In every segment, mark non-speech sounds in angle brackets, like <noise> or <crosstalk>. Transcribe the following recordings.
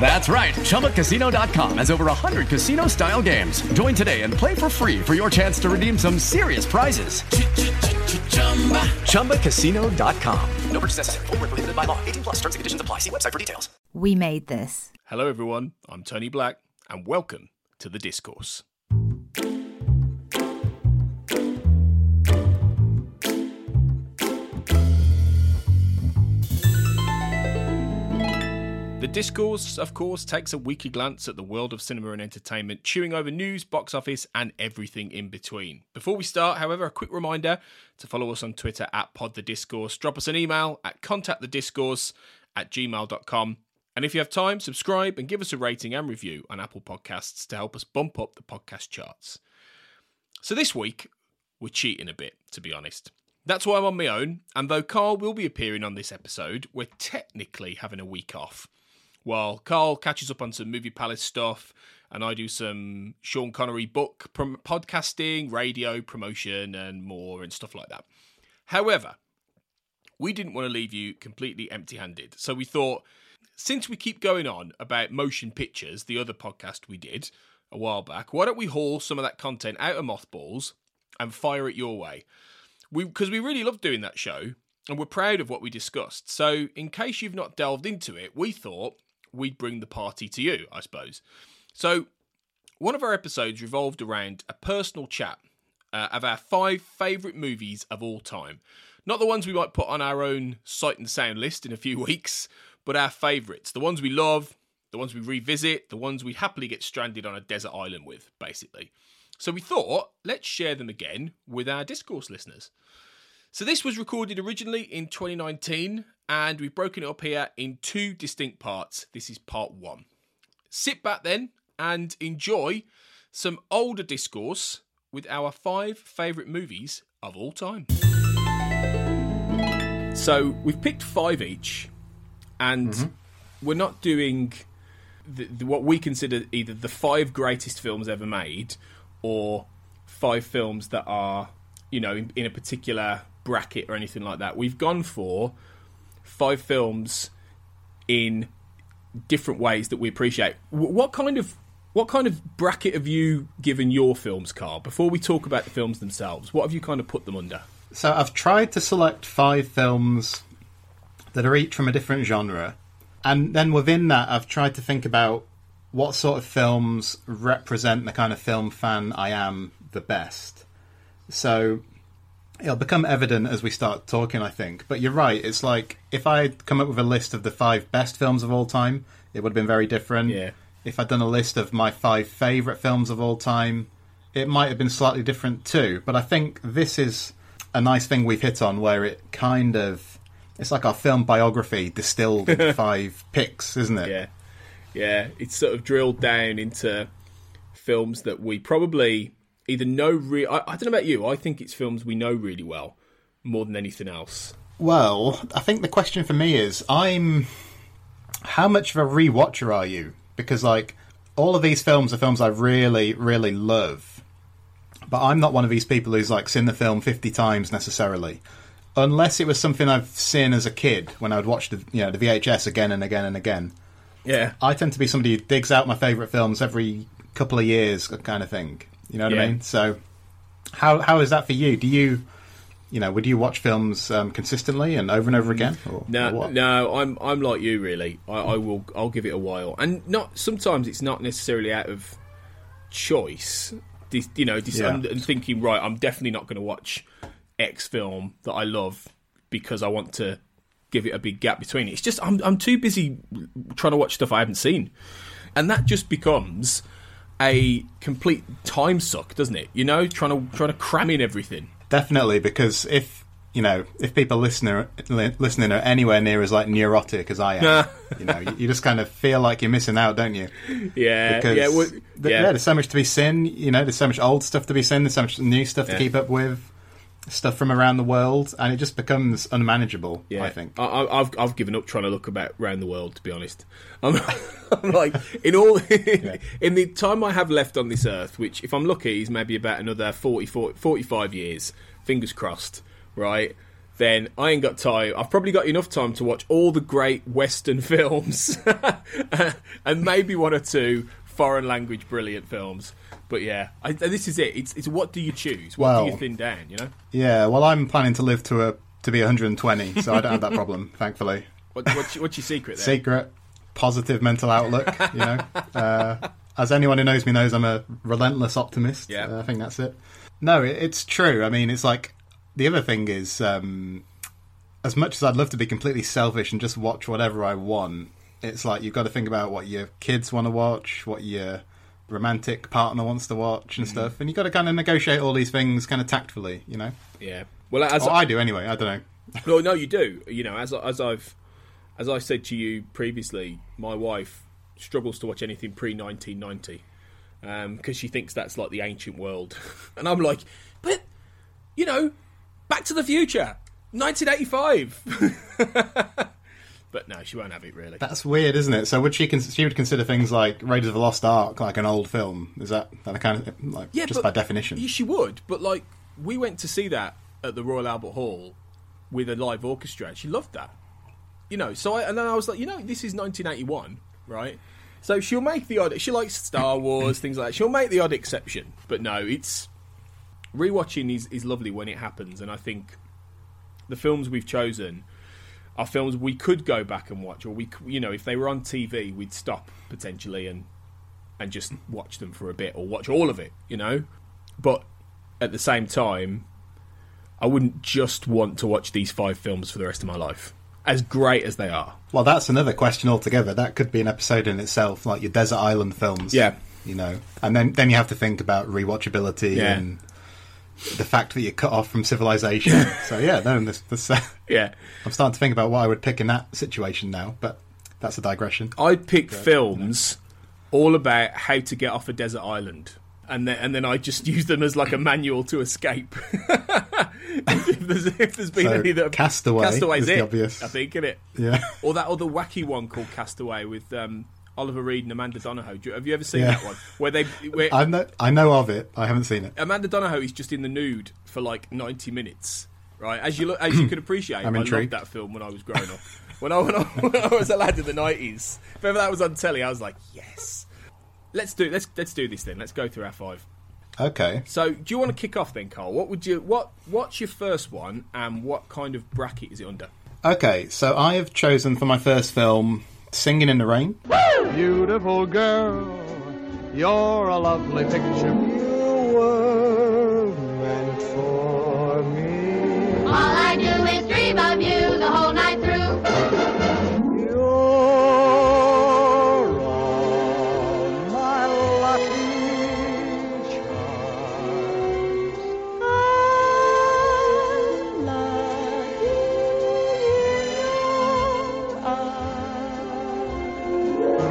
That's right. ChumbaCasino.com has over 100 casino style games. Join today and play for free for your chance to redeem some serious prizes. ChumbaCasino.com. No purchase necessary. Void were prohibited by law. 18 plus. Terms and conditions apply. See website for details. We made this. Hello, everyone. I'm Tony Black, and welcome to the discourse. The Discourse, of course, takes a weekly glance at the world of cinema and entertainment, chewing over news, box office, and everything in between. Before we start, however, a quick reminder to follow us on Twitter at PodTheDiscourse, drop us an email at contactthediscourse at gmail.com, and if you have time, subscribe and give us a rating and review on Apple Podcasts to help us bump up the podcast charts. So this week, we're cheating a bit, to be honest. That's why I'm on my own, and though Carl will be appearing on this episode, we're technically having a week off. While Carl catches up on some Movie Palace stuff, and I do some Sean Connery book prom- podcasting, radio promotion, and more, and stuff like that. However, we didn't want to leave you completely empty handed, so we thought since we keep going on about motion pictures, the other podcast we did a while back, why don't we haul some of that content out of mothballs and fire it your way? We because we really love doing that show and we're proud of what we discussed. So, in case you've not delved into it, we thought we'd bring the party to you, I suppose. So, one of our episodes revolved around a personal chat uh, of our five favourite movies of all time. Not the ones we might put on our own sight and sound list in a few <laughs> weeks, but our favourites. The ones we love, the ones we revisit, the ones we happily get stranded on a desert island with, basically. So we thought, let's share them again with our discourse listeners. So this was recorded originally in 2019, and we've broken it up here in two distinct parts. This is part one. Sit back then and enjoy some older discourse with our five favourite movies of all time. So we've picked five each, and mm-hmm. we're not doing the, the, what we consider either the five greatest films ever made or five films that are, you know, in, in a particular bracket or anything like that. We've gone for five films in different ways that we appreciate. What kind of what kind of bracket have you given your films, Carl? Before we talk about the films themselves, what have you kind of put them under? So I've tried to select five films that are each from a different genre, and then within that, I've tried to think about what sort of films represent the kind of film fan I am the best. So it'll become evident as we start talking, I think. But you're right. It's like if I'd come up with a list of the five best films of all time, it would have been very different. Yeah. If I'd done a list of my five favourite films of all time, it might have been slightly different too. But I think this is a nice thing we've hit on where it kind of. It's like our film biography distilled into <laughs> five picks, isn't it? Yeah, yeah. It's sort of drilled down into films that we probably either know. Re- I, I don't know about you. I think it's films we know really well more than anything else. Well, I think the question for me is I'm how much of a rewatcher are you? Because like all of these films are films I really, really love. But I'm not one of these people who's like seen the film fifty times necessarily. Unless it was something I've seen as a kid when I'd watch the you know, the VHS again and again and again. Yeah, I tend to be somebody who digs out my favourite films every couple of years kind of thing. You know what Yeah. I mean? So how how is that for you? Do you you know, would you watch films um, consistently and over and over again? Or, or No, what? no, I'm I'm like you really. I, I will I'll give it a while, and not sometimes it's not necessarily out of choice. Dis, you know, dis, Yeah. and, and thinking right, I'm definitely not going to watch X film that I love because I want to give it a big gap between it. It's just I'm I'm too busy trying to watch stuff I haven't seen, and that just becomes a complete time suck, doesn't it? You know, trying to trying to cram in everything. Definitely, because if you know, if people listening li- listening are anywhere near as like neurotic as I am, <laughs> you know, you, you just kind of feel like you're missing out, don't you? Yeah, Because yeah, well, yeah. yeah, there's so much to be seen. You know, there's so much old stuff to be seen. There's so much new stuff Yeah. to keep up with, stuff from around the world, and it just becomes unmanageable. Yeah, I think. I, I- I've I've given up trying to look about around the world. To be honest, I'm, <laughs> I'm like in all <laughs> in the time I have left on this earth, which if I'm lucky is maybe about another 40, 40 45 years. Fingers crossed, right? Then I ain't got time. I've probably got enough time to watch all the great Western <laughs> films, and maybe one or two foreign language brilliant films. But yeah, I, this is it. It's it's what do you choose? What do you Well- thin down? You know, Yeah, well, I'm planning to live to a to be 120, so I don't have that problem, <laughs> thankfully. what, what's, your- what's your secret there? Secret, positive mental outlook. You know, <laughs> uh, as anyone who knows me knows, I'm a relentless optimist. Yeah. Uh, I think that's it. No, it, it's true. I mean, it's like the other thing is, um, as much as I'd love to be completely selfish and just watch whatever I want, it's like you've got to think about what your kids want to watch, what your romantic partner wants to watch, and Mm-hmm. stuff, and you've got to kind of negotiate all these things kind of tactfully. You know, Yeah. Well, as or I do anyway. I don't know. No, no, you do. You know, as as I've as I said to you previously, my wife struggles to watch anything pre nineteen ninety because she thinks that's like the ancient world, <laughs> and I'm like, but you know, Back to the Future, nineteen eighty five. <laughs> But no, she won't have it really. That's weird, isn't it? So would she? Con- she would consider things like Raiders of the Lost Ark like an old film? Is that that kind of like yeah, just by definition? Yeah, she would, but like we went to see that at the Royal Albert Hall with a live orchestra. and She loved that, you know. So I, and then I was like, you know, this is 1981, right? So she'll make the odd. She likes Star Wars things like that. She'll make the odd exception, but no, it's rewatching is is lovely when it happens, and I think the films we've chosen are films we could go back and watch, or we, you know, if they were on TV, we'd stop potentially and and just watch them for a bit, or watch all of it, you know. But at the same time, I wouldn't just want to watch these five films for the rest of my life, as great as they are. Well, that's another question altogether. That could be an episode in itself, like your desert island films. Yeah. you know, and then then you have to think about rewatchability Yeah. and the fact that you're cut off from civilization. so yeah, no, this, this, uh, Yeah, I'm starting to think about what I would pick in that situation now, but that's a digression. I'd pick films all about how to get off a desert island. And then, and then I just <laughs> use them as like a manual to escape. <laughs> if, there's, if there's been So, any that Castaway Castaway's it, obvious. I think, innit? Yeah. Or that other wacky one called Castaway with um, Oliver Reed and Amanda Donohoe. Do you- Have you ever seen Yeah. that one? Where they, where I know, I know of it. I haven't seen it. Amanda Donohoe is just in the nude for like ninety minutes, right? As you look, as you <clears throat> can appreciate, I'm I loved that film when I was growing up. when, I, when, I, <laughs> when I was a lad in the nineties, if ever that was on telly, I was like, yes. Let's do let's let's do this then. Let's go through our five. Okay. So, do you want to kick off then, Carl? What would you what What's your first one, and what kind of bracket is it under? Okay, so I have chosen for my first film Singing in the Rain. Beautiful girl, you're a lovely picture. You were meant for me. All I do is dream of you the whole night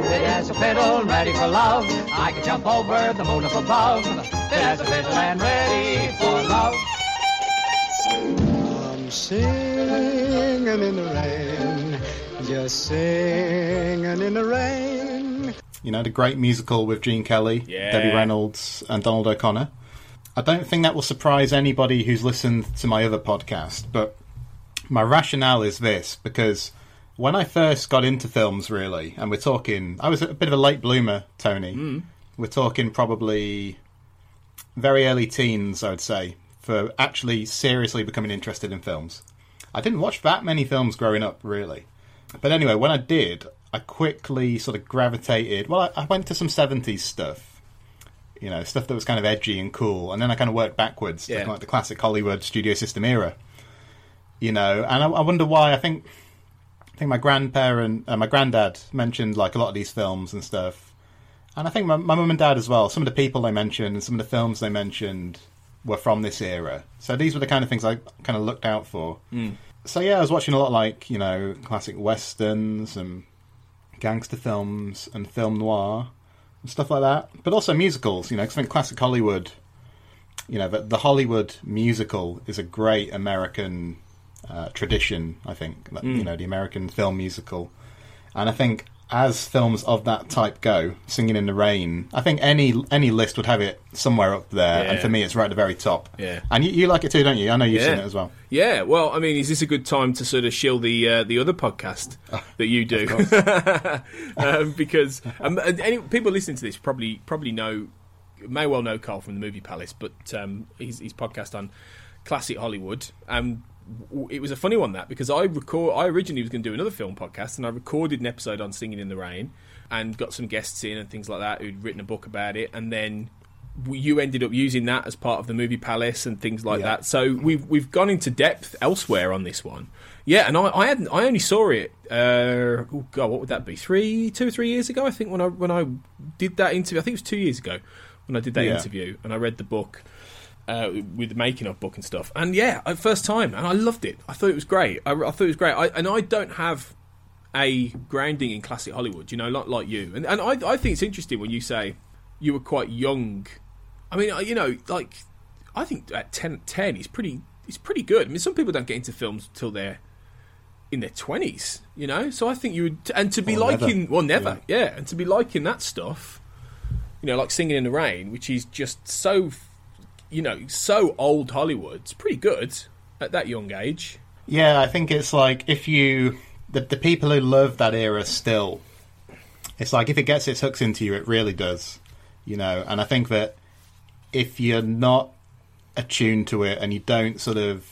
Fit as a fiddle, ready for love. I can jump over the moon up above. Fit as a fiddle and ready for love. I'm singing in the rain, just singing in the rain. You know, the great musical with Gene Kelly, Yeah. Debbie Reynolds, and Donald O'Connor. I don't think that will surprise anybody who's listened to my other podcast, but my rationale is this because when I first got into films, really, and we're talking, I was a bit of a late bloomer, Tony. Mm. We're talking probably very early teens, I would say, for actually seriously becoming interested in films. I didn't watch that many films growing up, really. But anyway, when I did, I quickly sort of gravitated. Well, I, I went to some 70s stuff, you know, stuff that was kind of edgy and cool. And then I kind of worked backwards to Yeah. like the classic Hollywood studio system era, you know. And I, I wonder why. I think think my grandparent, uh, my granddad mentioned like a lot of these films and stuff, and I think my my mum and dad as well. Some of the people they mentioned and some of the films they mentioned were from this era. So these were the kind of things I kind of looked out for. So yeah, I was watching a lot like you know classic westerns and gangster films and film noir and stuff like that, but also musicals. You know, 'cause I think classic Hollywood. You know, the, the Hollywood musical is a great American uh, tradition. I think that, you know the American film musical, and I think as films of that type go, Singing in the Rain, I think any any list would have it somewhere up there, and for me, it's right at the very top. Yeah. and you, you like it too, don't you? I know you've Yeah. seen it as well. Yeah, well, I mean, is this a good time to sort of shill the uh, the other podcast <laughs> that you do? <laughs> um, because um, any people listening to this probably probably know may well know Carl from the Movie Palace, but um, his, his podcast on classic Hollywood. W- it was a funny one that because I record I originally was going to do another film podcast and I recorded an episode on Singing in the Rain and got some guests in and things like that who'd written a book about it and then you ended up using that as part of the movie palace and things like Yeah. that. So we've we've gone into depth elsewhere on this one. Yeah and i i hadn't i only saw it uh oh god what would that be? Three two or three years ago i think when i when i did that interview. I think it was two years ago when i did that Yeah. interview and i read the book uh, with the making of book and stuff. And yeah, first time, and I loved it. I thought it was great. I, I thought it was great. I, and I don't have a grounding in classic Hollywood, you know, like like you. And and I I think it's interesting when you say you were quite young. I mean, uh, you know, like I think at 10, 10 is pretty it's pretty good. I mean, some people don't get into films till they're in their twenties, you know. So I think you would, and to be Or never. liking, well, never, yeah. and to be liking that stuff, you know, like Singing in the Rain, which is just so, you know, so old Hollywood. It's pretty good at that young age. Yeah, I think it's like if you the the people who love that era still, it's like if it gets its hooks into you, it really does, you know. And I think that if you're not attuned to it and you don't sort of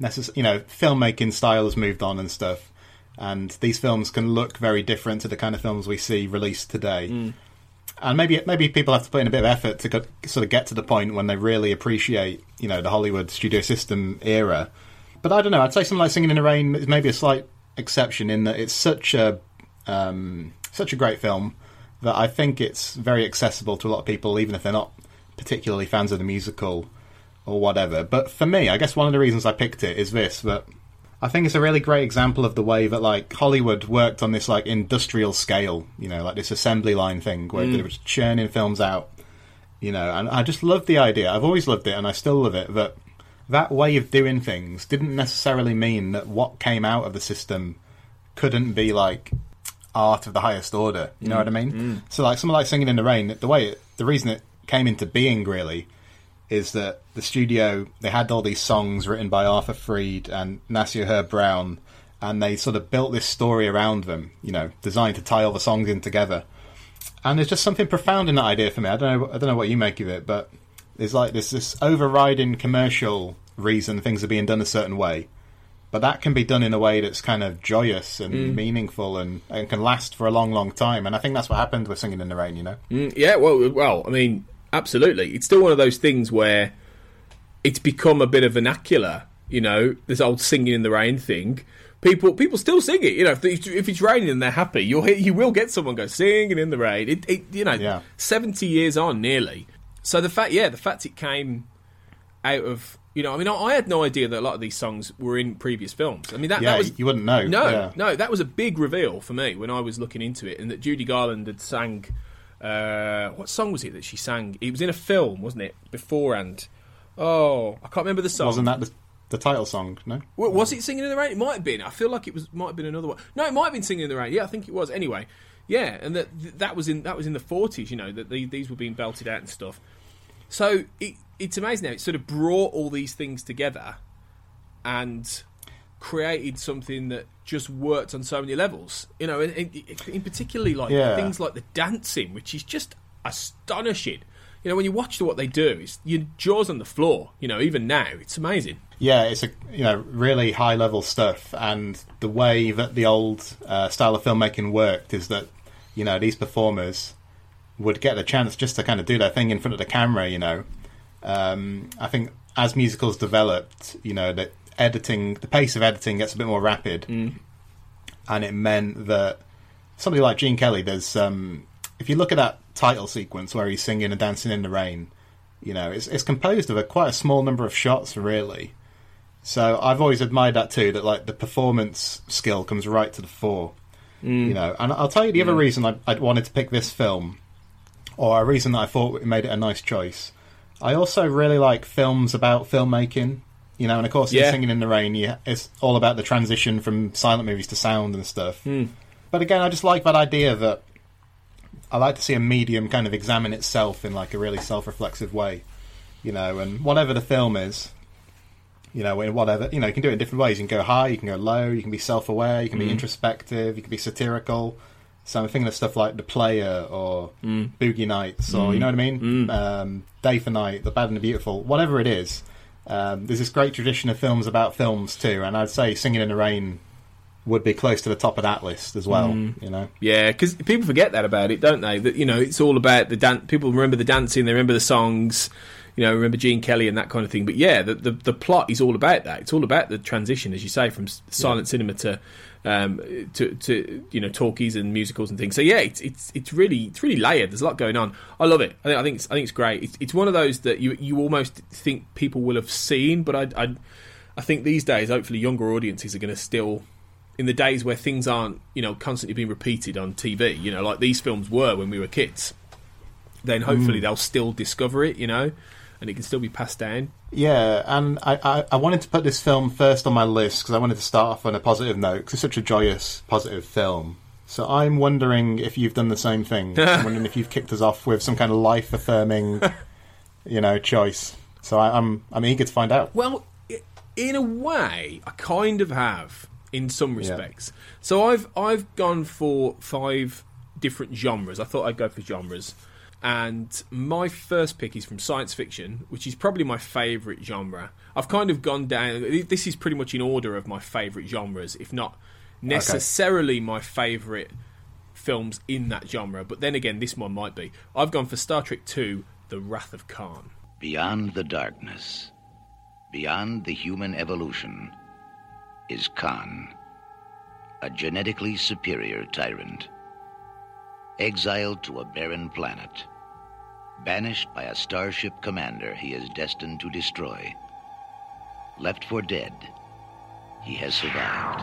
necess- you know, filmmaking style has moved on and stuff, and these films can look very different to the kind of films we see released today. Mm. And maybe maybe people have to put in a bit of effort to go, sort of get to the point when they really appreciate, you know, the Hollywood studio system era. But I don't know. I'd say something like Singing in the Rain is maybe a slight exception in that it's such a um, such a great film that I think it's very accessible to a lot of people, even if they're not particularly fans of the musical or whatever. But for me, I guess one of the reasons I picked it is this that I think it's a really great example of the way that like Hollywood worked on this like industrial scale, you know, like this assembly line thing where mm. they were churning films out, you know, and I just love the idea. I've always loved it and I still love it that that way of doing things didn't necessarily mean that what came out of the system couldn't be like art of the highest order. You know mm. what I mean? Mm. So like something like Singing in the Rain, the way it, the reason it came into being really is that the studio they had all these songs written by Arthur Freed and Nacio Herb Brown, and they sort of built this story around them. You know, designed to tie all the songs in together. And there's just something profound in that idea for me. I don't know. I don't know what you make of it, but there's like this this overriding commercial reason things are being done a certain way, but that can be done in a way that's kind of joyous and meaningful and, and can last for a long, long time. And I think that's what happened with Singing in the Rain. You know. Mm, yeah, well, well, I mean, absolutely. It's still one of those things where it's become a bit of vernacular. You know, this old singing in the rain thing. People, people still sing it. You know, if, if it's raining and they're happy, you'll hear, you will get someone go singing in the rain. It, it you know, Yeah. seventy years on, nearly. So the fact, yeah, the fact it came out of, you know, I mean, I, I had no idea that a lot of these songs were in previous films. I mean, that, Yeah, that was you wouldn't know. no, Yeah. no, that was a big reveal for me when I was looking into it, and that Judy Garland had sang. Uh, what song was it that she sang? It was in a film, wasn't it? Beforehand. Oh, I can't remember the song. Wasn't that the, the title song? No. Wa- Was it Singing in the Rain? It might have been. I feel like it was. Might have been another one. No, it might have been Singing in the Rain. Yeah, I think it was. Anyway, yeah, and that that was in that was in the forties. You know that the, these were being belted out and stuff. So it, it's amazing how it sort of brought all these things together and created something that just worked on so many levels. You know, in, in, in particularly like Yeah. things like the dancing, which is just astonishing. You know, when you watch what they do, it's your jaws on the floor. You know, even now, it's amazing. Yeah, it's a you know really high level stuff, and the way that the old uh, style of filmmaking worked is that you know these performers would get the chance just to kind of do their thing in front of the camera. You know, um, I think as musicals developed, you know that editing, the pace of editing gets a bit more rapid, and it meant that somebody like Gene Kelly, there's um, if you look at that title sequence where he's singing and dancing in the rain, you know, it's it's composed of a quite a small number of shots, really. So I've always admired that too. That like the performance skill comes right to the fore, you know. And I'll tell you the other reason I, I wanted to pick this film, or a reason that I thought it made it a nice choice. I also really like films about filmmaking, you know, and of course, Yeah. Singing in the Rain, yeah, it's all about the transition from silent movies to sound and stuff. Hmm. But again, I just like that idea that I like to see a medium kind of examine itself in like a really self-reflexive way, you know, and whatever the film is, you know, in whatever, you know, you can do it in different ways. You can go high, you can go low, you can be self-aware, you can be hmm. introspective, you can be satirical. So I'm thinking of stuff like The Player or hmm. Boogie Nights or, you know what I mean? Um, Day for Night, The Bad and the Beautiful, whatever it is. Um, there's this great tradition of films about films too, and I'd say Singing in the Rain would be close to the top of that list as well, you know? Yeah, because people forget that about it, don't they? That you know, it's all about the dance. People remember the dancing, they remember the songs, you know, remember Gene Kelly and that kind of thing. But yeah, the, the the plot is all about that. It's all about the transition, as you say, from silent cinema to um, to to you know talkies and musicals and things. So yeah, it's it's it's really it's really layered. There's a lot going on. I love it. I think I think it's, I think it's great. It's, it's one of those that you you almost think people will have seen, but I I, I think these days, hopefully, younger audiences are going to still in the days where things aren't, you know, constantly being repeated on TV, you know, like these films were when we were kids, then hopefully they'll still discover it, you know, and it can still be passed down. Yeah, and I, I, I wanted to put this film first on my list because I wanted to start off on a positive note because it's such a joyous, positive film. So I'm wondering if you've done the same thing. <laughs> I'm wondering if you've kicked us off with some kind of life affirming, <laughs> you know, choice. So I, I'm I'm eager to find out. Well, in a way, I kind of have in some respects. So I've I've gone for five different genres. I thought I'd go for genres. And my first pick is from science fiction, which is probably my favourite genre. I've kind of gone down. This is pretty much in order of my favourite genres, if not necessarily my favourite films in that genre. But then again, this one might be. I've gone for Star Trek II: The Wrath of Khan. Beyond the darkness, beyond the human evolution, is Khan, a genetically superior tyrant. Exiled to a barren planet, banished by a starship commander he is destined to destroy. Left for dead, he has survived.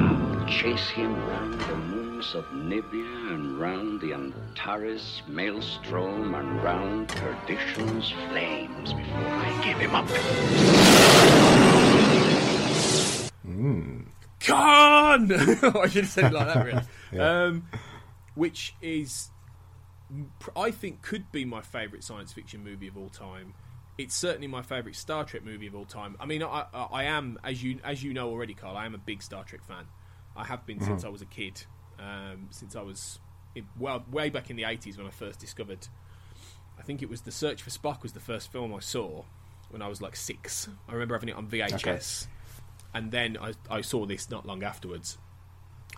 I'll chase him round the moons of Nibia and round the Antares maelstrom and round perdition's flames before I give him up. Khan! <laughs> I should have said it like that, really. <laughs> um, which is, I think, could be my favourite science fiction movie of all time. It's certainly my favourite Star Trek movie of all time. I mean, I, I, I am, as you as you know already, Carl. I am a big Star Trek fan. I have been since I was a kid. Um, since I was, well, way back in the eighties when I first discovered. I think it was The Search for Spock was the first film I saw when I was like six. I remember having it on VHS and then I, I saw this not long afterwards,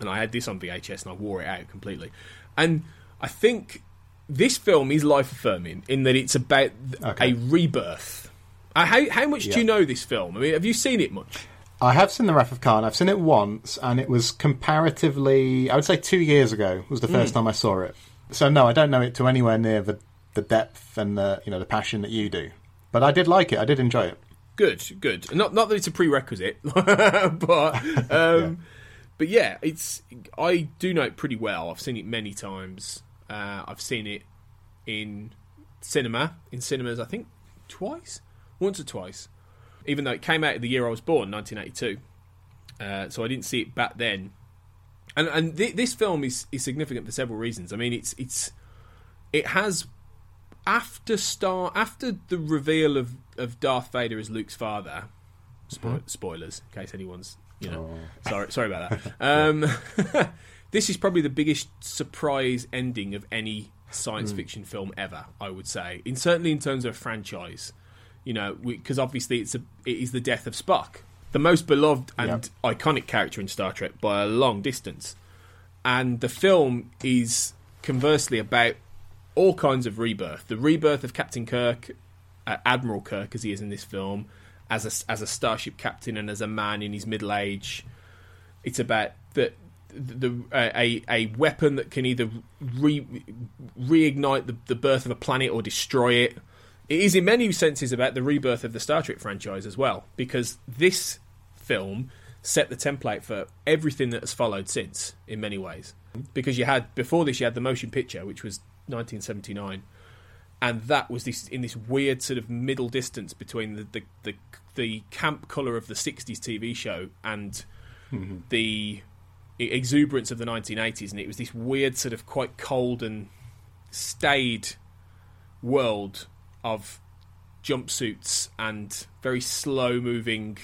and I had this on VHS and I wore it out completely. And I think this film is life affirming in that it's about Okay. a rebirth. Uh, how how much do you know this film? I mean, have you seen it much? I have seen The Wrath of Khan. I've seen it once, and it was comparatively, I would say two years ago was the first time I saw it. So no, I don't know it to anywhere near the, the depth and the you know the passion that you do. But I did like it. I did enjoy it. Good, good. Not not that it's a prerequisite, <laughs> but <laughs> um, but yeah, it's I do know it pretty well. I've seen it many times. Uh, I've seen it in cinema, in cinemas. I think twice, once or twice. Even though it came out the year I was born, 1982, uh, so I didn't see it back then. And and th- this film is is significant for several reasons. I mean, it's it's it has after star after the reveal of, of Darth Vader as Luke's father. Spo- Spoilers, in case anyone's you know. Sorry, sorry about that. Um, <laughs> <laughs> this is probably the biggest surprise ending of any science fiction film ever. I would say, in certainly in terms of a franchise. You know, because obviously it's a it is the death of Spock, the most beloved and iconic character in Star Trek by a long distance and the film is conversely about all kinds of rebirth. The rebirth of Captain Kirk, uh, Admiral Kirk, as he is in this film, as a as a starship captain and as a man in his middle age. It's about the the a a weapon that can either re, reignite the, the birth of a planet or destroy it. It is in many senses about the rebirth of the Star Trek franchise as well, because this film set the template for everything that has followed since in many ways. Because you had before this, you had the motion picture, which was 1979, and that was this in this weird sort of middle distance between the the the, the camp color of the 60s TV show and mm-hmm. the exuberance of the 1980s, and it was this weird sort of quite cold and staid world of jumpsuits and very slow moving.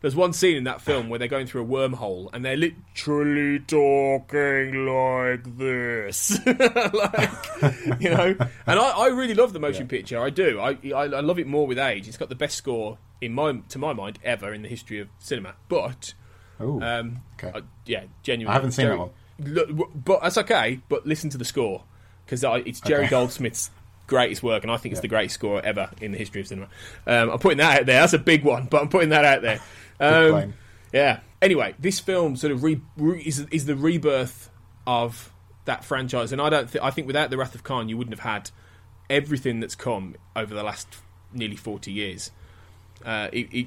There's one scene in that film where they're going through a wormhole and they're literally talking like this, <laughs> like you know. And I, I really love the motion picture. I do. I, I I love it more with age. It's got the best score in my to my mind ever in the history of cinema. But Ooh, um, okay. I- yeah, genuinely. I haven't seen Jerry- that one. Look, but that's okay. But listen to the score because it's Jerry Okay. Goldsmith's greatest work, and I think it's the greatest score ever in the history of cinema. Um, I'm putting that out there. That's a big one, but I'm putting that out there. <laughs> Um, yeah. Anyway, this film sort of re- re- is is the rebirth of that franchise, and I don't. Th- I think without the Wrath of Khan, you wouldn't have had everything that's come over the last nearly 40 years. Uh, it, it,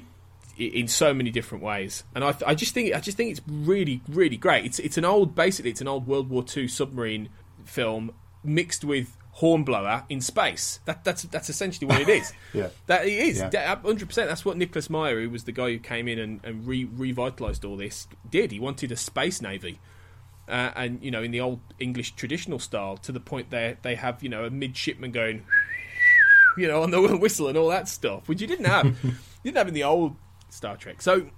in so many different ways, and I, I just think I just think it's really really great. It's it's an old basically it's an old World War II submarine film mixed with Hornblower in space. That that's that's essentially what it is. <laughs> Yeah. That it is Yeah. hundred percent. That's what Nicholas Meyer, who was the guy who came in and, and re- revitalized all this, did. He wanted a space navy, uh, and you know, in the old English traditional style, to the point there they have you know a midshipman going, <laughs> you know, on the <laughs> whistle and all that stuff, which you didn't have. you didn't have in the old Star Trek. So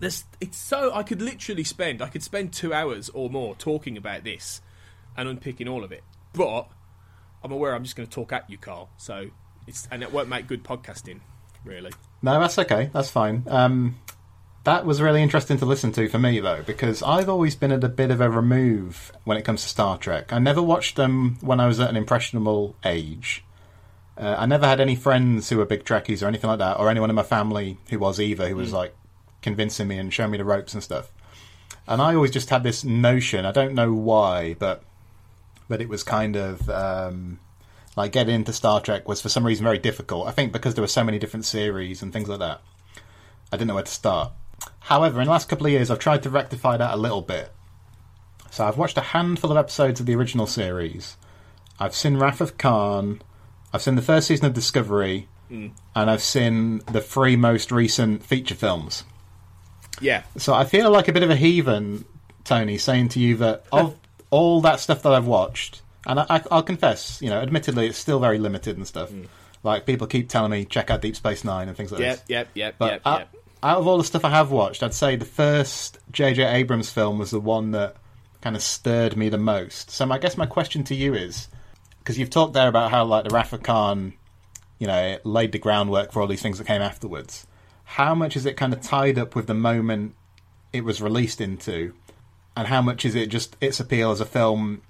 this it's so I could literally spend I could spend two hours or more talking about this and unpicking all of it, but I'm aware I'm just going to talk at you, Carl. So it's and it won't make good podcasting, really. No, that's okay. That's fine. Um, that was really interesting to listen to for me, though, because I've always been at a bit of a remove when it comes to Star Trek. I never watched them when I was at an impressionable age. Uh, I never had any friends who were big Trekkies or anything like that, or anyone in my family who was either, who was like convincing me and showing me the ropes and stuff. And I always just had this notion, I don't know why, but but it was kind of um, like getting into Star Trek was for some reason very difficult. I think because there were so many different series and things like that. I didn't know where to start. However, in the last couple of years, I've tried to rectify that a little bit. So I've watched a handful of episodes of the original series. I've seen Wrath of Khan. I've seen the first season of Discovery, mm. and I've seen the three most recent feature films. Yeah, So I feel like a bit of a heathen, Tony, saying to you that <laughs> of all that stuff that I've watched, and I, I, I'll confess, you know, admittedly, it's still very limited and stuff. Mm. Like people keep telling me check out Deep Space Nine and things like yep, this. yep, yep, But yep, out, yep. out of all the stuff I have watched, I'd say the first J.J. Abrams film was the one that kind of stirred me the most. So I guess my question to you is, because you've talked there about how like the of Khan, you know, laid the groundwork for all these things that came afterwards. How much is it kind of tied up with the moment it was released into, and how much is it just its appeal as a film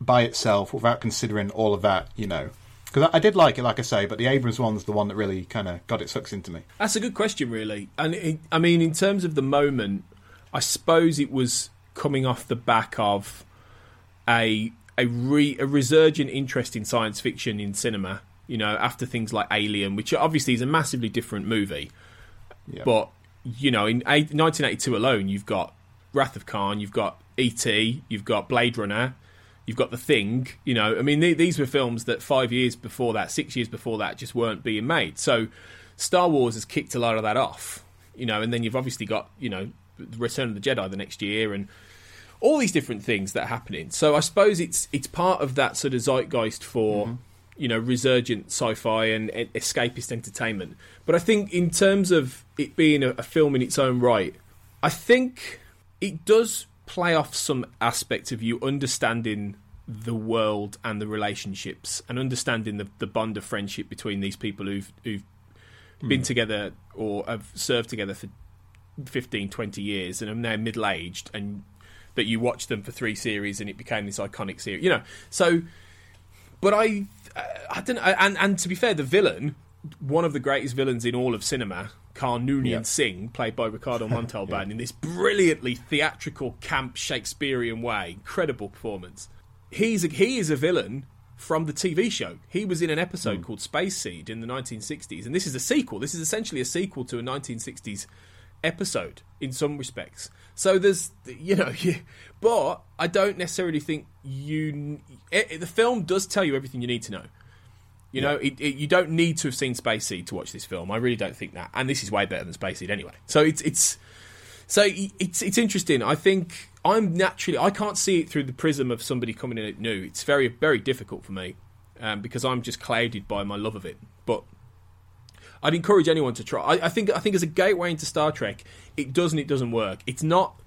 by itself without considering all of that? You know, because I, I did like it, like I say, but the Abrams one's the one that really kind of got its hooks into me. That's a good question, really. And it, I mean, in terms of the moment, I suppose it was coming off the back of a a, re, a resurgent interest in science fiction in cinema. You know, after things like Alien, which obviously is a massively different movie, Yeah. but you know, in eight, 1982 alone, you've got Wrath of Khan, you've got E.T., you've got Blade Runner, you've got The Thing. You know, I mean, th- these were films that five years before that, six years before that, just weren't being made. So, Star Wars has kicked a lot of that off. You know, and then you've obviously got you know, Return of the Jedi the next year, and all these different things that are happening. So I suppose it's it's part of that sort of zeitgeist for mm-hmm. you know resurgent sci-fi and e- escapist entertainment. But I think in terms of it being a, a film in its own right, I think it does play off some aspects of you understanding the world and the relationships and understanding the, the bond of friendship between these people who've who've mm-hmm. been together or have served together for 15, 20 years and are now middle aged and that you watched them for three series and it became this iconic series. You know, so but I, I don't know. And and to be fair, the villain, one of the greatest villains in all of cinema, Khan Noonien Yeah. Singh, played by Ricardo <laughs> Montalban, in this brilliantly theatrical, camp Shakespearean way. Incredible performance. He's a, he is a villain from the TV show. He was in an episode hmm. called Space Seed in the 1960s, and this is a sequel. This is essentially a sequel to a 1960s episode in some respects. So there's, you know, <laughs> but I don't necessarily think you. It, the film does tell you everything you need to know. You know, it, it, you don't need to have seen Space Seed to watch this film. I really don't think that, and this is way better than Space Seed anyway. So it's it's so it's it's interesting. I think I'm naturally I can't see it through the prism of somebody coming in at new. It's very very difficult for me um, because I'm just clouded by my love of it. But I'd encourage anyone to try. I, I think I think as a gateway into Star Trek, it does and it doesn't work. It's not.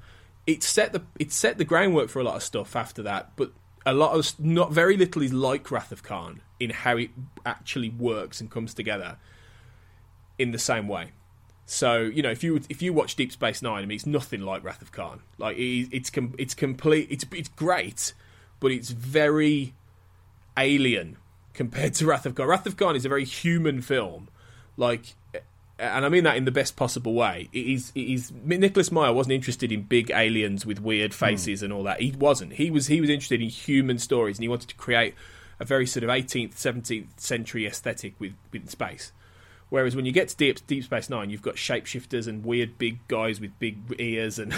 It's set the it's set the groundwork for a lot of stuff after that, but a lot of not very little is like Wrath of Khan in how it actually works and comes together in the same way. So you know, if you if you watch Deep Space Nine, I mean, it's nothing like Wrath of Khan. Like it, it's com- it's complete. It's it's great, but it's very alien compared to Wrath of Khan. Wrath of Khan is a very human film, like, and I mean that in the best possible way. It is. Nicholas Meyer wasn't interested in big aliens with weird hmm. faces and all that. He wasn't. He was. He was interested in human stories, and he wanted to create a very sort of 18th, 17th century aesthetic with with space. Whereas when you get to Deep, Deep Space Nine, you've got shapeshifters and weird big guys with big ears and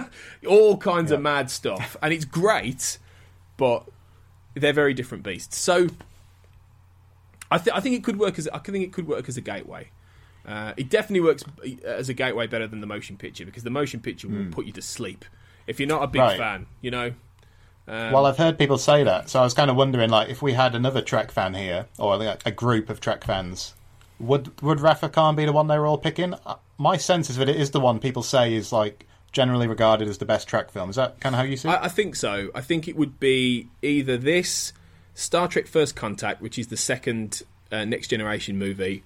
<laughs> all kinds of mad stuff, and it's great, but they're very different beasts. So I, th- I think it could work as I think it could work as a gateway. Uh, it definitely works as a gateway better than the motion picture because the motion picture will put you to sleep if you're not a big Right. fan. You know, um, well, I've heard people say that, so I was kind of wondering, like, if we had another Trek fan here, or like, a group of Trek fans, would would Wrath of Khan be the one they were all picking? Uh, My sense is that it is the one people say is like generally regarded as the best Trek film. Is that kind of how you see it? I, I think so. I think it would be either this Star Trek First Contact, which is the second uh, Next Generation movie,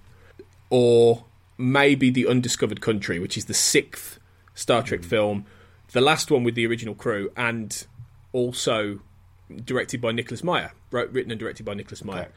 or maybe The Undiscovered Country, which is the sixth Star Trek film, the last one with the original crew, and also directed by Nicholas Meyer, wrote, written and directed by Nicholas Meyer.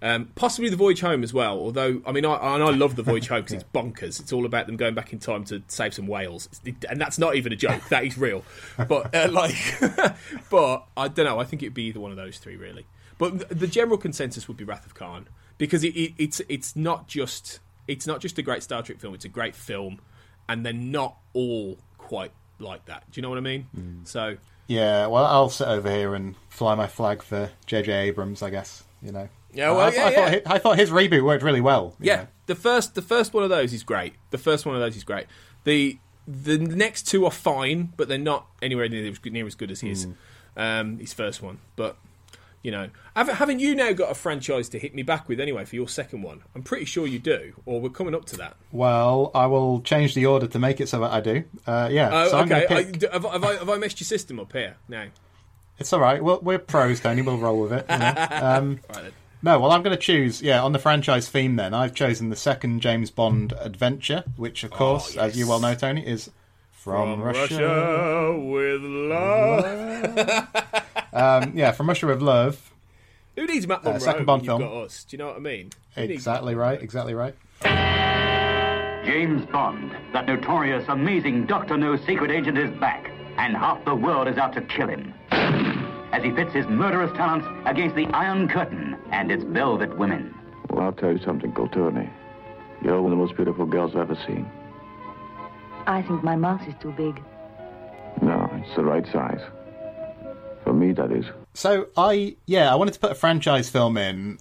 Um, possibly the Voyage Home as well. Although, I mean, I, and I love the Voyage Home because <laughs> it's bonkers. It's all about them going back in time to save some whales, It's- and that's not even a joke. That is real. But uh, like, <laughs> but I don't know. I think it'd be either one of those three, really. But the general consensus would be Wrath of Khan because it, it, it's it's not just it's not just a great Star Trek film. It's a great film, and they're not all quite like that. Do you know what I mean? So Yeah, well, I'll sit over here and fly my flag for J.J. Abrams, I guess. You know. Yeah, well, I, yeah, I, yeah. Thought his, I thought his reboot worked really well. Yeah, know. the first the first one of those is great. The first one of those is great. The the next two are fine, but they're not anywhere near as good, near as good as his um, his first one. But you know, haven't, you now got a franchise to hit me back with anyway for your second one? I'm pretty sure you do, or we're coming up to that. Well, I will change the order to make it so that I do. Uh, yeah. Oh, so I'm okay. gonna I, pick- have, I- have I, have I messed your system up here now? It's all right. Well, we're pros, Tony. We'll roll with it. You know? <laughs> um, Right no, well, I'm going to choose. Yeah, on the franchise theme. Then I've chosen the second James Bond adventure, which, of course, as you well know, Tony, is from, Russia. with love. Um, yeah, from Russia with love. Who needs Matt Uh, Monro? second when Bond you've film. got us. Do you know what I mean? Who Exactly right. Exactly right. James Bond, that notorious, amazing Doctor No secret agent, is back, and half the world is out to kill him. As he pits his murderous talents against the Iron Curtain and its velvet women. Well, I'll tell you something, Colturni. You're one of the most beautiful girls I've ever seen. I think my mouth is too big. No, it's the right size. For me, that is. So I yeah, I wanted to put a franchise film in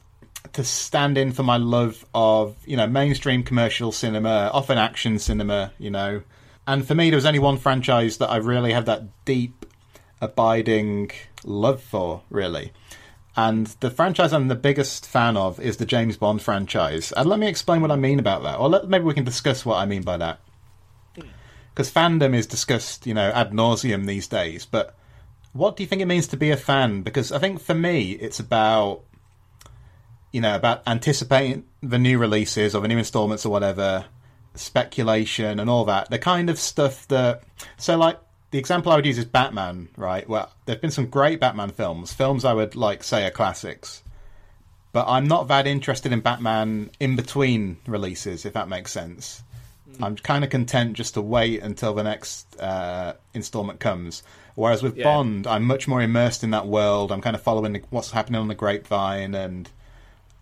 to stand in for my love of, you know, mainstream commercial cinema, often action cinema, you know. And for me there was only one franchise that I really have that deep abiding love for, really. And the franchise I'm the biggest fan of is the James Bond franchise. And let me explain what I mean about that. Or let, maybe we can discuss what I mean by that. Hmm. Because fandom is discussed, you know, ad nauseum these days. But what do you think it means to be a fan? Because I think for me, it's about, you know, about anticipating the new releases or the new installments or whatever, speculation and all that. The kind of stuff that. So, like, the example I would use is Batman, right? Well, there have been some great Batman films, films I would like say are classics. But I'm not that interested in Batman in between releases, if that makes sense. I'm kind of content just to wait until the next uh, installment comes. Whereas with Yeah. Bond, I'm much more immersed in that world. I'm kind of following the, what's happening on the grapevine and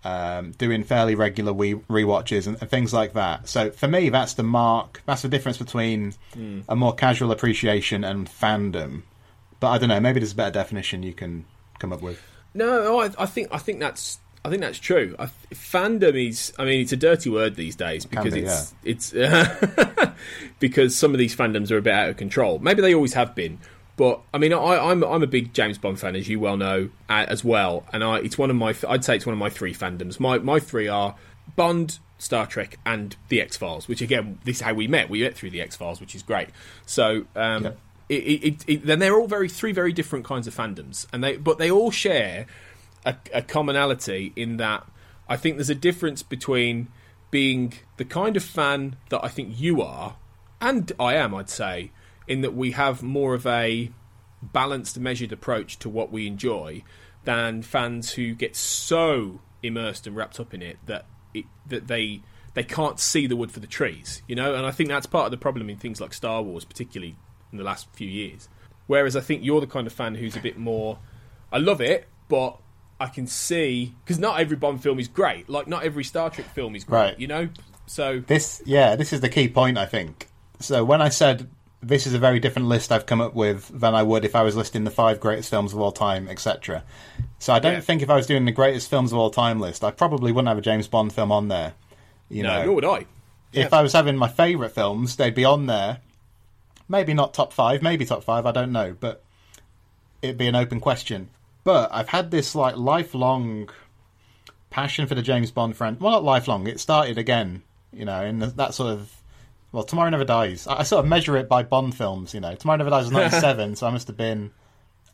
um, doing fairly regular re- rewatches and, and things like that. So for me, that's the mark. That's the difference between Mm. a more casual appreciation and fandom. But I don't know. Maybe there's a better definition you can come up with. No, no, I, I think I think that's I think that's true. I, fandom is, I mean, it's a dirty word these days because be, it's it's <laughs> because some of these fandoms are a bit out of control. Maybe they always have been, but I mean, I, I'm I'm a big James Bond fan, as you well know, uh, as well. And I, it's one of my, I'd say it's one of my three fandoms. My my three are Bond, Star Trek, and the X Files. Which again, this is how we met. We met through the X Files, which is great. So. Um, it, it, it, then they're all very three very different kinds of fandoms, and they but they all share a, a commonality in that I think there's a difference between being the kind of fan that I think you are, and I am, I'd say, in that we have more of a balanced, measured approach to what we enjoy than fans who get so immersed and wrapped up in it that it, that they they can't see the wood for the trees, you know. And I think that's part of the problem in things like Star Wars, particularly in the last few years. Whereas I think you're the kind of fan who's a bit more. I love it, but I can see because not every Bond film is great. Like not every Star Trek film is great. Right. You know. So This, yeah, this is the key point, I think. So when I said this is a very different list I've come up with than I would if I was listing the five greatest films of all time, etc. So I don't Yeah. think if I was doing the greatest films of all time list, I probably wouldn't have a James Bond film on there. You no, know, nor would I. if I was having my favourite films, they'd be on there. Maybe not top five, maybe top five, I don't know, but it'd be an open question. But I've had this like lifelong passion for the James Bond friend. Well, not lifelong. It started again, you know, in that sort of. Well, Tomorrow Never Dies. I, I sort of measure it by Bond films, you know. Tomorrow Never Dies was <laughs> '97, so I must have been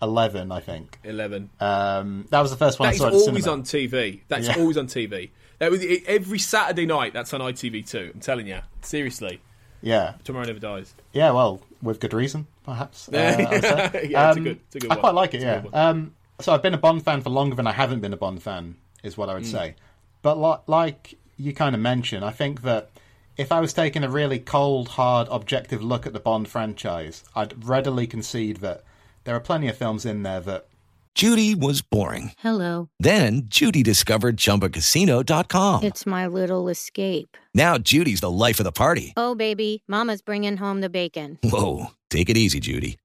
eleven, I think. Eleven. Um, that was the first one That I saw at the always on TV. That's Yeah. always on TV. That was every Saturday night. That's on ITV2. I'm telling you, seriously. Yeah, Tomorrow Never Dies. Yeah, well, with good reason, perhaps. <laughs> uh, <laughs> Yeah. Say. It's a Um, good- it's a good I one. quite like it. It's Yeah. Um, so I've been a Bond fan for longer than I haven't been a Bond fan, is what I would Mm. say. But li- like you kind of mentioned, I think that if I was taking a really cold, hard, objective look at the Bond franchise, I'd readily concede that there are plenty of films in there that Judy was boring. Hello. Then Judy discovered ChumbaCasino.com. It's my little escape. Now Judy's the life of the party. Oh, baby, Mama's bringing home the bacon. Whoa, take it easy, Judy.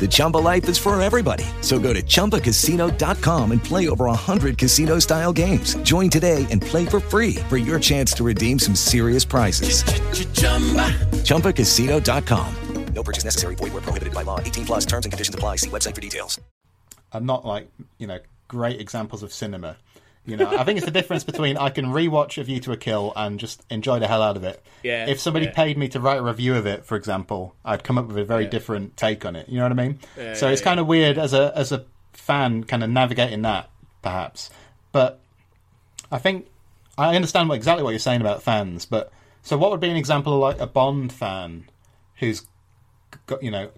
The Chumba life is for everybody. So go to ChumbaCasino.com and play over 100 casino style games. Join today and play for free for your chance to redeem some serious prizes. ChumbaCasino.com. No purchase necessary. Void where prohibited by law. 18 plus terms and conditions apply. See website for details. are not like you know great examples of cinema. You know, I think it's the difference between I can rewatch A View to a Kill and just enjoy the hell out of it. Yeah, If somebody yeah. paid me to write a review of it, for example, I'd come up with a very Yeah. different take on it. You know what I mean? Yeah, so it's kind of weird as a as a fan, kind of navigating that, perhaps. But I think I understand what, exactly what you're saying about fans. But so, what would be an example of like a Bond fan who's got you know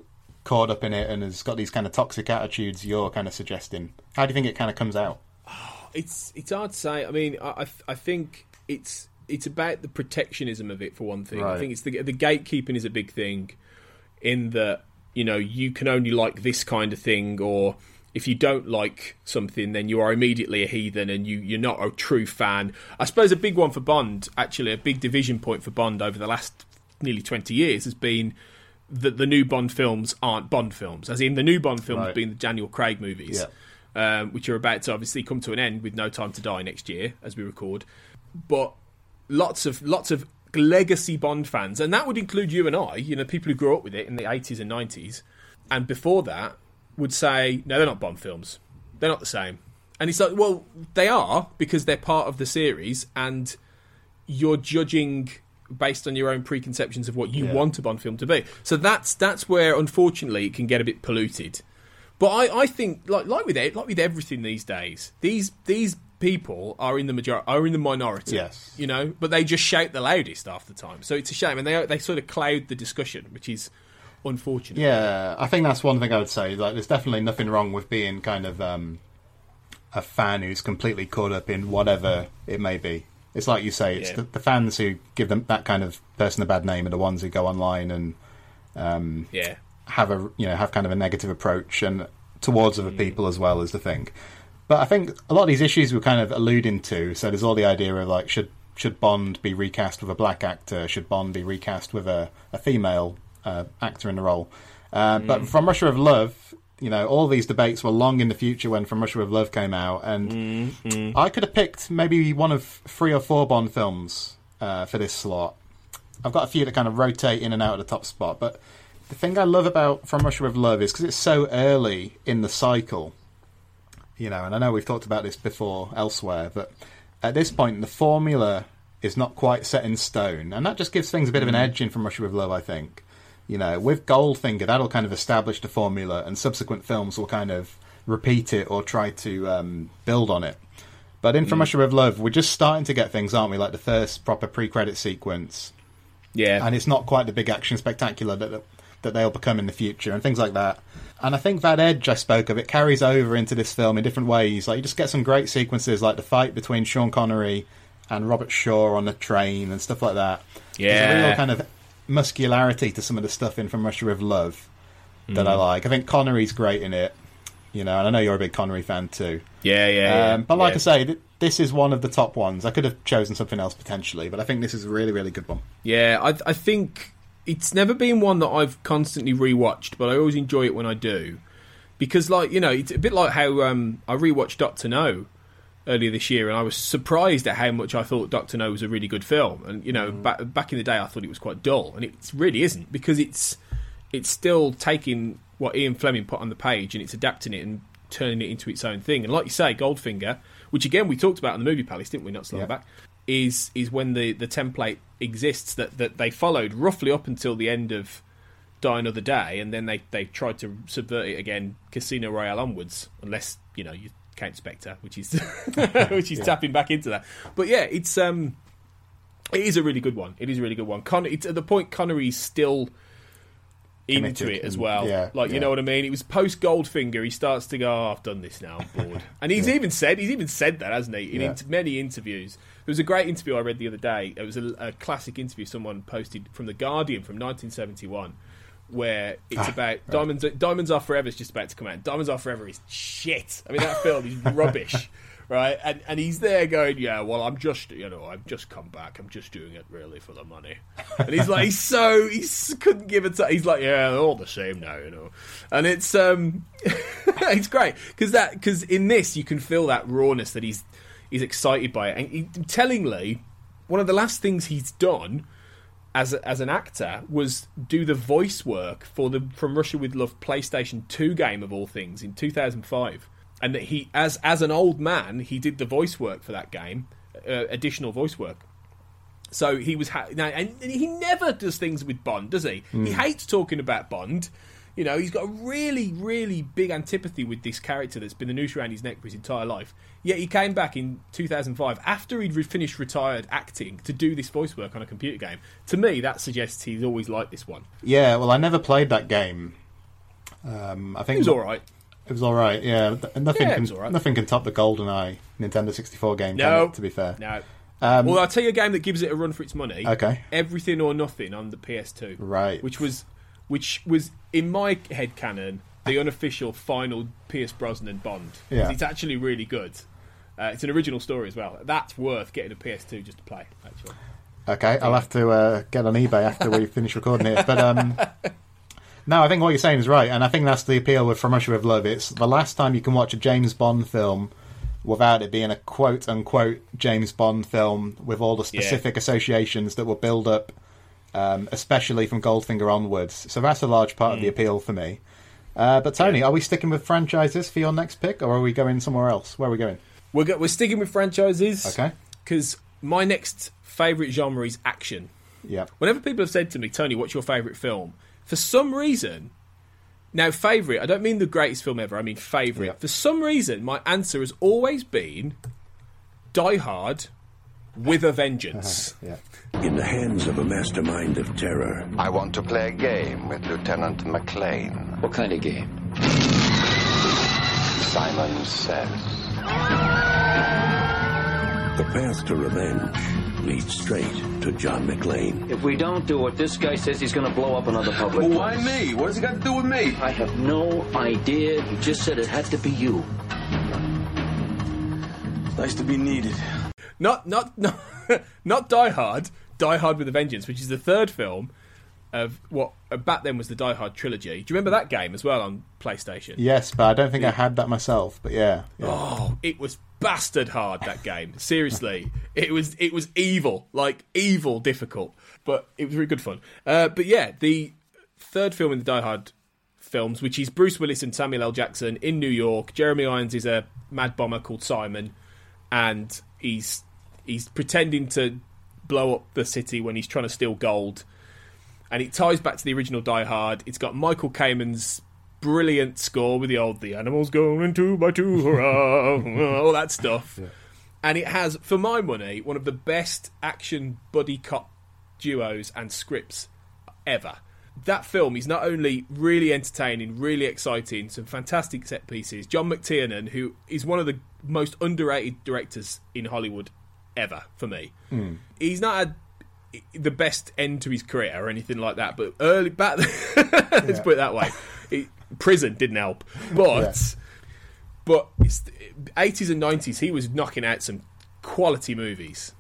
caught up in it and has got these kind of toxic attitudes you're kind of suggesting? How do you think it kind of comes out? <sighs> It's it's hard to say. I mean, I I, I think it's it's about the protectionism of it for one thing. I think it's the the gatekeeping is a big thing, in that you know you can only like this kind of thing, or if you don't like something, then you are immediately a heathen and you you're not a true fan. I suppose a big one for Bond, actually, a big division point for Bond over the last nearly twenty years has been. That the new Bond films aren't Bond films, as in the new Bond films Right. being the Daniel Craig movies um, which are about to obviously come to an end with No Time to Die next year as we record. But lots of lots of legacy Bond fans, and that would include you and I, you know, people who grew up with it in the eighties and nineties, and before that, would say, no, they're not Bond films. They're not the same. And it's like, well, they are because they're part of the series, and you're judging based on your own preconceptions of what you Yeah. want a Bond film to be. So that's that's where, unfortunately, it can get a bit polluted. But I, I think, like like with it, like with everything these days, these these people are in the majority, are in the minority. Yes. you know, but they just shout the loudest half the time. So it's a shame, and they they sort of cloud the discussion, which is unfortunate. Yeah, I think that's one thing I would say. Like, there's definitely nothing wrong with being kind of um, a fan who's completely caught up in whatever it may be. It's like you say, it's Yeah. the, the fans who give them that kind of person a bad name are the ones who go online and um, Yeah. Have a you know have kind of a negative approach and towards other people as well is the thing. But I think a lot of these issues we're kind of alluding to. So there's all the idea of like should should Bond be recast with a black actor? Should Bond be recast with a, a female uh, actor in the role? Uh, But from Russia of Love, you know, all these debates were long in the future when From Russia with Love came out, and I could have picked maybe one of three or four Bond films uh, for this slot. I've got a few that kind of rotate in and out of the top spot, but the thing I love about From Russia with Love is because it's so early in the cycle, you know, and I know we've talked about this before elsewhere, but at this point the formula is not quite set in stone, and that just gives things a bit of an edge in From Russia with Love, I think. You know, with Goldfinger, that'll kind of establish the formula, and subsequent films will kind of repeat it or try to um, build on it. But in From Russia with Love, we're just starting to get things, aren't we? Like the first proper pre-credit sequence, Yeah. and it's not quite the big action spectacular that that they'll become in the future and things like that. And I think that edge I spoke of it carries over into this film in different ways. Like you just get some great sequences, like the fight between Sean Connery and Robert Shaw on the train and stuff like that. Yeah, There's a Yeah. real kind of muscularity to some of the stuff in From Russia with Love that I Mm. like. I think Connery's great in it. You know, and I know you're a big Connery fan too. Yeah, yeah, yeah, Um, but like yeah. I say, th- this is one of the top ones. I could have chosen something else potentially, but I think this is a really, really good one. Yeah, I, I think it's never been one that I've constantly rewatched, but I always enjoy it when I do. Because, like, you know, it's a bit like how um, I rewatched Doctor No earlier this year, and I was surprised at how much I thought Doctor No was a really good film. And, you know, back, back in the day, I thought it was quite dull, and it really isn't, because it's it's still taking what Ian Fleming put on the page and it's adapting it and turning it into its own thing. And like you say, Goldfinger, which again we talked about in the movie Palace, didn't we? Not so long Yeah. back, is is when the the template exists that that they followed roughly up until the end of Die Another Day, and then they they tried to subvert it again, Casino Royale onwards, unless you know you count Spectre, which is <laughs> which is Yeah. tapping back into that. But yeah, it's um. It is a really good one. It is a really good one. Con- it's at the point Connery's still into it as and- well. yeah, like you yeah. know what I mean. It was post Goldfinger. He starts to go, oh, "I've done this now. I'm bored." and he's even said he's even said that, hasn't he? In Yeah. int- many interviews. There was a great interview I read the other day. It was a, a classic interview someone posted from the Guardian from 1971, where it's Ah, about diamonds. Diamonds Are Forever is just about to come out. Diamonds Are Forever is shit. I mean, that film is rubbish. <laughs> Right, and and he's there going, yeah. Well, I'm just, you know, I've just come back. I'm just doing it really for the money. And he's like, he's so he couldn't give it. To, he's like, yeah, they're all the same now, you know. And it's um, <laughs> it's great because that because in this you can feel that rawness that he's he's excited by it. And he, tellingly, one of the last things he's done as a, as an actor was do the voice work for the From Russia with Love PlayStation 2 game of all things in 2005 and that he as as an old man he did the voice work for that game uh, additional voice work so he was ha- now and he never does things with Bond does he he Mm. hates talking about Bond you know he's got a really really big antipathy with this character that's been the noose around his neck for his entire life yet he came back in 2005 after he'd re- finished retired acting to do this voice work on a computer game to me that suggests he's always liked this one Yeah, well, I never played that game. Um, I think It was all right. It was all right. Yeah, nothing Yeah, can was all right. nothing can top the GoldenEye Nintendo 64 game. No. it, to be fair. No. Um, well, I'll tell you a game that gives it a run for its money. Okay. Everything or Nothing on the PS2. Right. Which was, which was in my head canon the unofficial final Pierce Brosnan Bond. Yeah. It's actually really good. Uh, it's an original story as well. That's worth getting a PS2 just to play. Actually. Okay, I'll have to uh, get on eBay after we <laughs> finish recording it. But um, no, I think what you're saying is right, and I think that's the appeal with From Russia with Love. It's the last time you can watch a James Bond film without it being a quote unquote James Bond film with all the Yeah. specific associations that will build up, um, especially from Goldfinger onwards. So that's a large part of Mm. the appeal for me. Uh, but Tony, are we sticking with franchises for your next pick, or are we going somewhere else? Where are we going? We're go- we're sticking with franchises. Okay. Because my next favourite genre is action. Yeah. Whenever people have said to me, Tony, what's your favourite film? For some reason, now favourite, I don't mean the greatest film ever, I mean favourite. For some reason, my answer has always been Die Hard with a Vengeance. Uh-huh, yeah. In the hands of a mastermind of terror. I want to play a game with Lieutenant McClane. What kind of game? Simon says. The path to revenge leads straight to John McClane. If we don't do it, this guy says he's going to blow up another public. Well, why me? What has it got to do with me? I have no idea. He just said it had to be you. Nice to be needed. Not not <laughs> not not Die Hard. Die Hard with a Vengeance, which is the third film of what uh, back then was the Die Hard trilogy. Do you remember that game as well on PlayStation? Yes, but I don't think I had that myself. But yeah, yeah. Oh, it was bastard hard that game. Seriously, <laughs> it was it was evil, like evil difficult, but it was really good fun. Uh, but yeah, the third film in the Die Hard films, which is Bruce Willis and Samuel L. Jackson in New York. Jeremy Irons is a mad bomber called Simon, and he's he's pretending to blow up the city when he's trying to steal gold. And it ties back to the original Die Hard. It's got Michael Kamen's brilliant score with the old "The animals going two by two, hurrah!" <laughs> all that stuff. And it has, for my money, one of the best action buddy cop duos and scripts ever. That film is not only really entertaining, really exciting, some fantastic set pieces. John McTiernan, who is one of the most underrated directors in Hollywood ever for me. Hmm. He's not had the best end to his career or anything like that, but early back, <laughs> let's put it that way. It, prison didn't help, but but it's, 80s and 90s, he was knocking out some quality movies.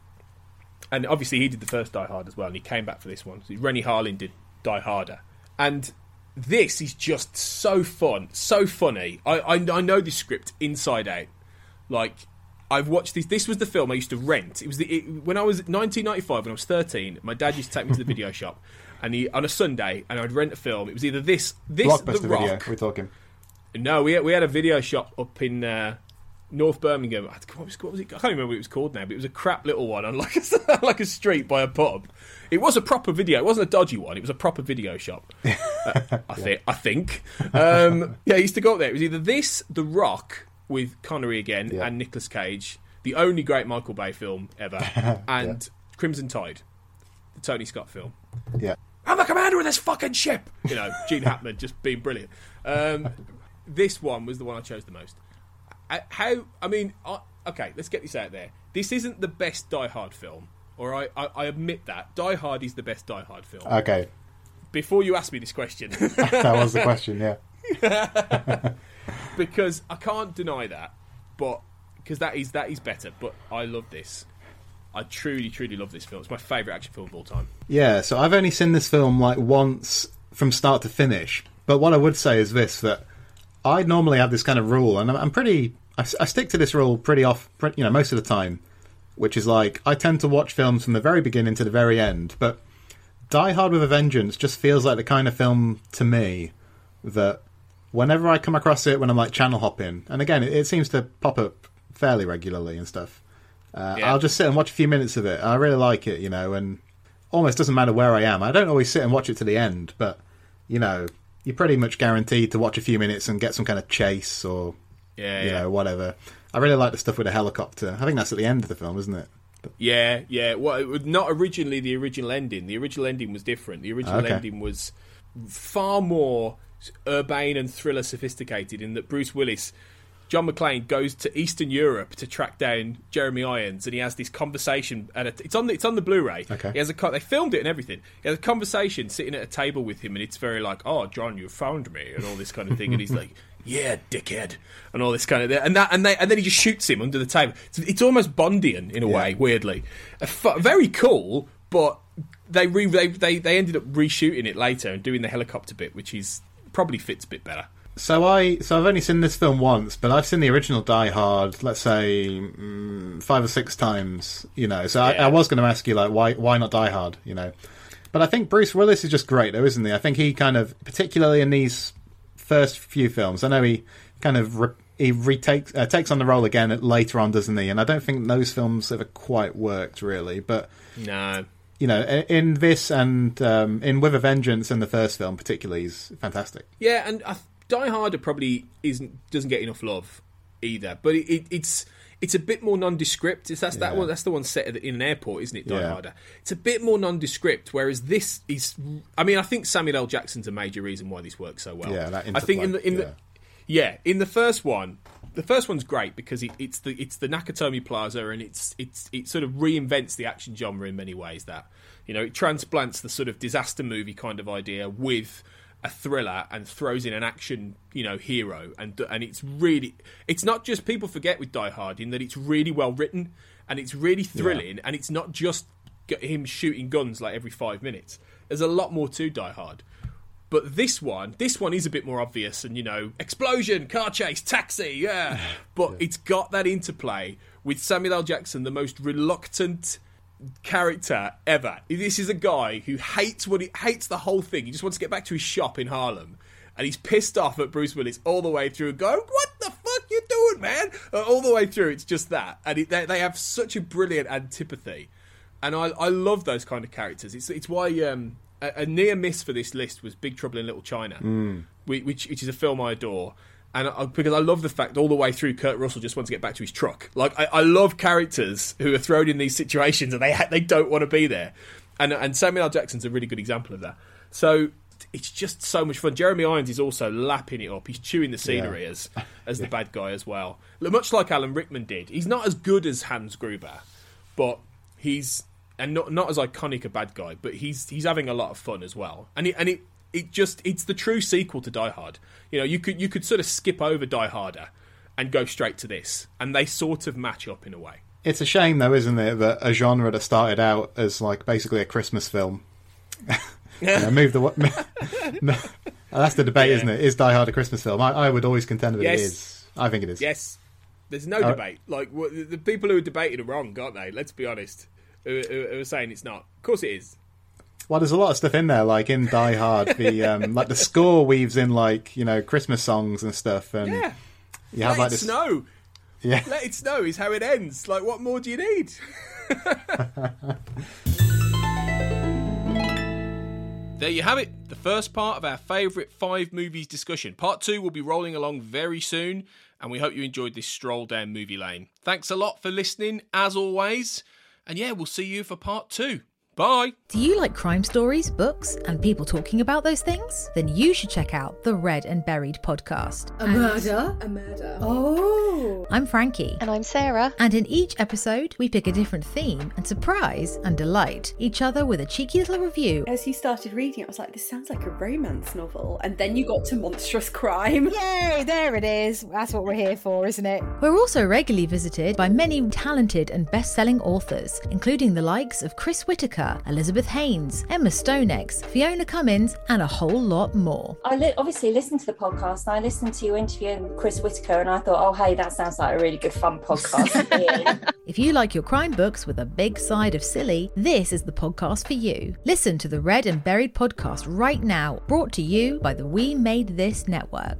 And obviously, he did the first Die Hard as well, and he came back for this one. So Renny Harlin did Die Harder. And this is just so fun, so funny. I, I, I know this script inside out. Like, I've watched this. This was the film I used to rent. It was the it, when I was 1995, when I was 13. My dad used to take me to the video <laughs> shop, and he on a Sunday, and I'd rent a film. It was either this, this, Blockbuster The Rock, video. We're talking. no, we had, we had a video shop up in uh, North Birmingham. I- What was, what was it? I can't remember what it was called now, but it was a crap little one on like a, <laughs> like a street by a pub. It was a proper video. It wasn't a dodgy one. It was a proper video shop. <laughs> Uh, I think. I think. Um, yeah, I used to go up there. It was either this, The Rock with Connery again, and Nicolas Cage, the only great Michael Bay film ever, <laughs> and Crimson Tide, the Tony Scott film. Yeah. I'm the commander of this fucking ship. You know, Gene <laughs> Hackman just being brilliant. Um, this one was the one I chose the most. I, how? I mean, I, okay, let's get this out there. This isn't the best Die Hard film. All right, I, I admit that. Die Hard is the best Die Hard film. Okay, Before you ask me this question, <laughs> that was the question. Yeah. <laughs> because I can't deny that, but because that is that is better. But I love this. I truly, truly love this film. It's my favourite action film of all time. Yeah, so I've only seen this film like once from start to finish. But what I would say is this: that I normally have this kind of rule, and I'm, pretty. I, I stick to this rule pretty off, you know, most of the time, which is like I tend to watch films from the very beginning to the very end. But Die Hard with a Vengeance just feels like the kind of film to me that whenever I come across it when I'm like channel hopping, and again, it, it seems to pop up fairly regularly and stuff. Uh, Yeah. I'll just sit and watch a few minutes of it. I really like it, you know, and almost doesn't matter where I am. I don't always sit and watch it to the end, but you know, you're pretty much guaranteed to watch a few minutes and get some kind of chase or Yeah, you yeah. know whatever. I really like the stuff with the helicopter. I think that's at the end of the film, isn't it? Yeah, yeah. Well, it was not originally the original ending. The original ending was different. The original Okay. ending was far more urbane and thriller sophisticated in that Bruce Willis, John McClane, goes to Eastern Europe to track down Jeremy Irons, and he has this conversation. At a, it's on the it's on the Blu-ray. Okay. He has a they filmed it and everything. He has a conversation sitting at a table with him, and it's very like, "Oh, John, you found me," and all this kind of thing. and he's like. Yeah, dickhead, and all this kind of and that and they and then he just shoots him under the table. It's, it's almost Bondian in a way, weirdly. A very cool, but they re they, they they ended up reshooting it later and doing the helicopter bit, which is probably fits a bit better. So I so I've only seen this film once, but I've seen the original Die Hard. Let's say mm, five or six times. You know, so I, I was going to ask you like why why not Die Hard? You know, but I think Bruce Willis is just great, though, isn't he? I think he kind of, particularly in these first few films, I know he kind of re- he retakes uh, takes on the role again later on, doesn't he? And I don't think those films ever quite worked really, but No, you know, in this and um, in With a Vengeance and the first film particularly, he's fantastic. yeah, and I, Die Harder probably isn't doesn't get enough love either, but it, it, it's it's a bit more nondescript. It's, that's that one. That's the one set in an airport, isn't it? Die Yeah. Harder. It's a bit more nondescript, whereas this is. I mean, I think Samuel L. Jackson's a major reason why this works so well. Yeah, that I think in the in interplay, the yeah in the first one, the first one's great because it, it's the it's the Nakatomi Plaza and it's it's it sort of reinvents the action genre in many ways. That you know it transplants the sort of disaster movie kind of idea with a thriller and throws in an action you know hero and and it's really it's not just people forget with Die Hard in that it's really well written and it's really thrilling and it's not just him shooting guns like every five minutes. There's a lot more to Die Hard. But this one, this one is a bit more obvious, and you know, explosion, car chase, taxi, <sighs> yeah. But it's got that interplay with Samuel L. Jackson, the most reluctant character ever. This is a guy who hates what he hates the whole thing. He just wants to get back to his shop in Harlem, and he's pissed off at Bruce Willis all the way through, going, "What the fuck you doing, man?" Uh, all the way through, it's just that, and it, they, they have such a brilliant antipathy, and I, I love those kind of characters. It's it's why um, a, a near miss for this list was Big Trouble in Little China, Mm. which, which which is a film I adore. And I, because I love the fact all the way through, Kurt Russell just wants to get back to his truck. Like I, I love characters who are thrown in these situations and they ha- they don't want to be there. And and Samuel L. Jackson's a really good example of that. So it's just so much fun. Jeremy Irons is also lapping it up. He's chewing the scenery Yeah. as <laughs> as the bad guy as well. Much like Alan Rickman did. He's not as good as Hans Gruber, but he's and not not as iconic a bad guy, but he's he's having a lot of fun as well. And it, and it it just it's the true sequel to Die Hard. You know, you could you could sort of skip over Die Harder and go straight to this, and they sort of match up in a way. It's a shame, though, isn't it, that a genre that started out as like basically a Christmas film, <laughs> know, moved the. <laughs> that's the debate, Yeah. isn't it? Is Die Hard a Christmas film? I, I would always contend that Yes. it is. I think it is. Yes, there's no Uh, debate. Like the people who are debating are wrong, aren't they? Let's be honest. Who, who, who are saying it's not? Of course it is. Well, there's a lot of stuff in there, like in Die Hard, the <laughs> um, like the score weaves in like you know Christmas songs and stuff, and Yeah. you have Let like it this. snow. Yeah. Let it snow is how it ends. Like, what more do you need? <laughs> There you have it, the first part of our favourite five movies discussion. Part two will be rolling along very soon, and we hope you enjoyed this stroll down movie lane. Thanks a lot for listening, as always, and yeah, we'll see you for part two. Bye. Do you like crime stories, books, and people talking about those things? Then you should check out the Red and Buried podcast. A And- murder? A murder. Oh. I'm Frankie. And I'm Sarah. And in each episode, we pick a different theme and surprise and delight each other with a cheeky little review. As you started reading I was like, this sounds like a romance novel. And then you got to monstrous crime. Yay, there it is. That's what we're here for, isn't it? We're also regularly visited by many talented and best selling authors, including the likes of Chris Whitaker, Elizabeth Haynes, Emma Stonex, Fiona Cummins, and a whole lot more. I li- obviously listened to the podcast and I listened to you interviewing Chris Whitaker and I thought, oh, hey, that sounds like a really good fun podcast. to be in. <laughs> If you like your crime books with a big side of silly, this is the podcast for you. Listen to the Red and Buried podcast right now, brought to you by the We Made This Network.